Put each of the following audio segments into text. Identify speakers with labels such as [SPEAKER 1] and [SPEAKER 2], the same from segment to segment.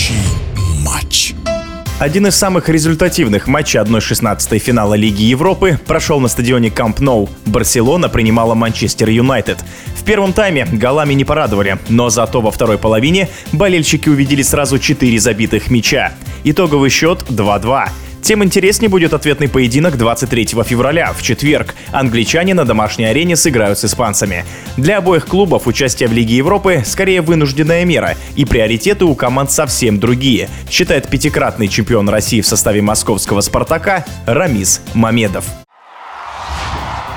[SPEAKER 1] Следующий матч. Один из самых результативных матчей 1-16 финала Лиги Европы прошел на стадионе Камп Ноу. Барселона принимала Манчестер Юнайтед. В первом тайме голами не порадовали, но зато во второй половине болельщики увидели сразу 4 забитых мяча. Итоговый счет 2-2. Тем интереснее будет ответный поединок 23 февраля, в четверг. Англичане на домашней арене сыграют с испанцами. Для обоих клубов участие в Лиге Европы скорее вынужденная мера, и приоритеты у команд совсем другие, считает пятикратный чемпион России в составе московского «Спартака» Рамис Мамедов.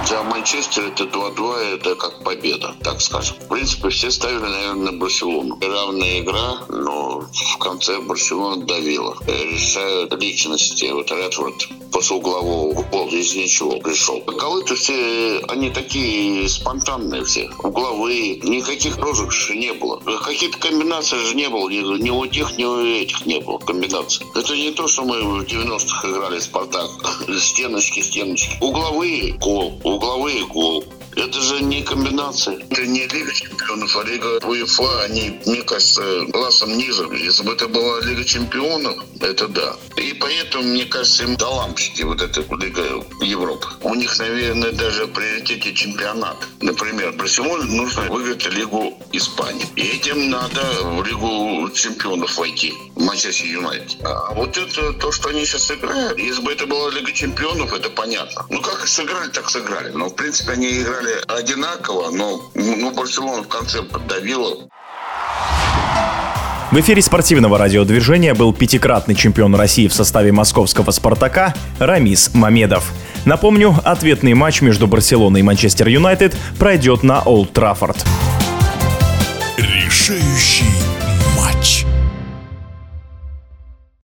[SPEAKER 2] Для Манчестера это 2-2, это как победа, так скажем. В принципе, все ставили, наверное, на Барселону. Равная игра, но в конце Барселона давила. Решают личности. Вот Редфорд после углового гол из ничего пришел. Голы-то все, они такие спонтанные все. Угловые. Никаких розыгрышей не было. Какие-то комбинации же не было. Ни, ни у тех, ни у этих не было комбинаций. Это не то, что мы в 90-х играли Спартак. Стеночки, стеночки. Угловые гол. Угловые гол. Это же не комбинация. Это не Лига чемпионов, а Лига УЕФА. Они, мне кажется, классом ниже. Если бы это была Лига чемпионов, это да. И поэтому, мне кажется, им до лампочки вот эта Лига Европы. У них, наверное, даже в приоритете чемпионат. Например, Барселоне нужно выиграть Лигу Испании. И этим надо в Лигу чемпионов войти. Манчестер Юнайтед. А вот это то, что они сейчас играют. Если бы это была Лига чемпионов, это понятно. Ну, как сыграли, так сыграли. Но, в принципе, они играли играли одинаково, но ну, Барселона в конце поддавила.
[SPEAKER 1] В эфире спортивного радиодвижения был пятикратный чемпион России в составе московского «Спартака» Рамис Мамедов. Напомню, ответный матч между Барселоной и Манчестер Юнайтед пройдет на Олд Траффорд.
[SPEAKER 3] Решающий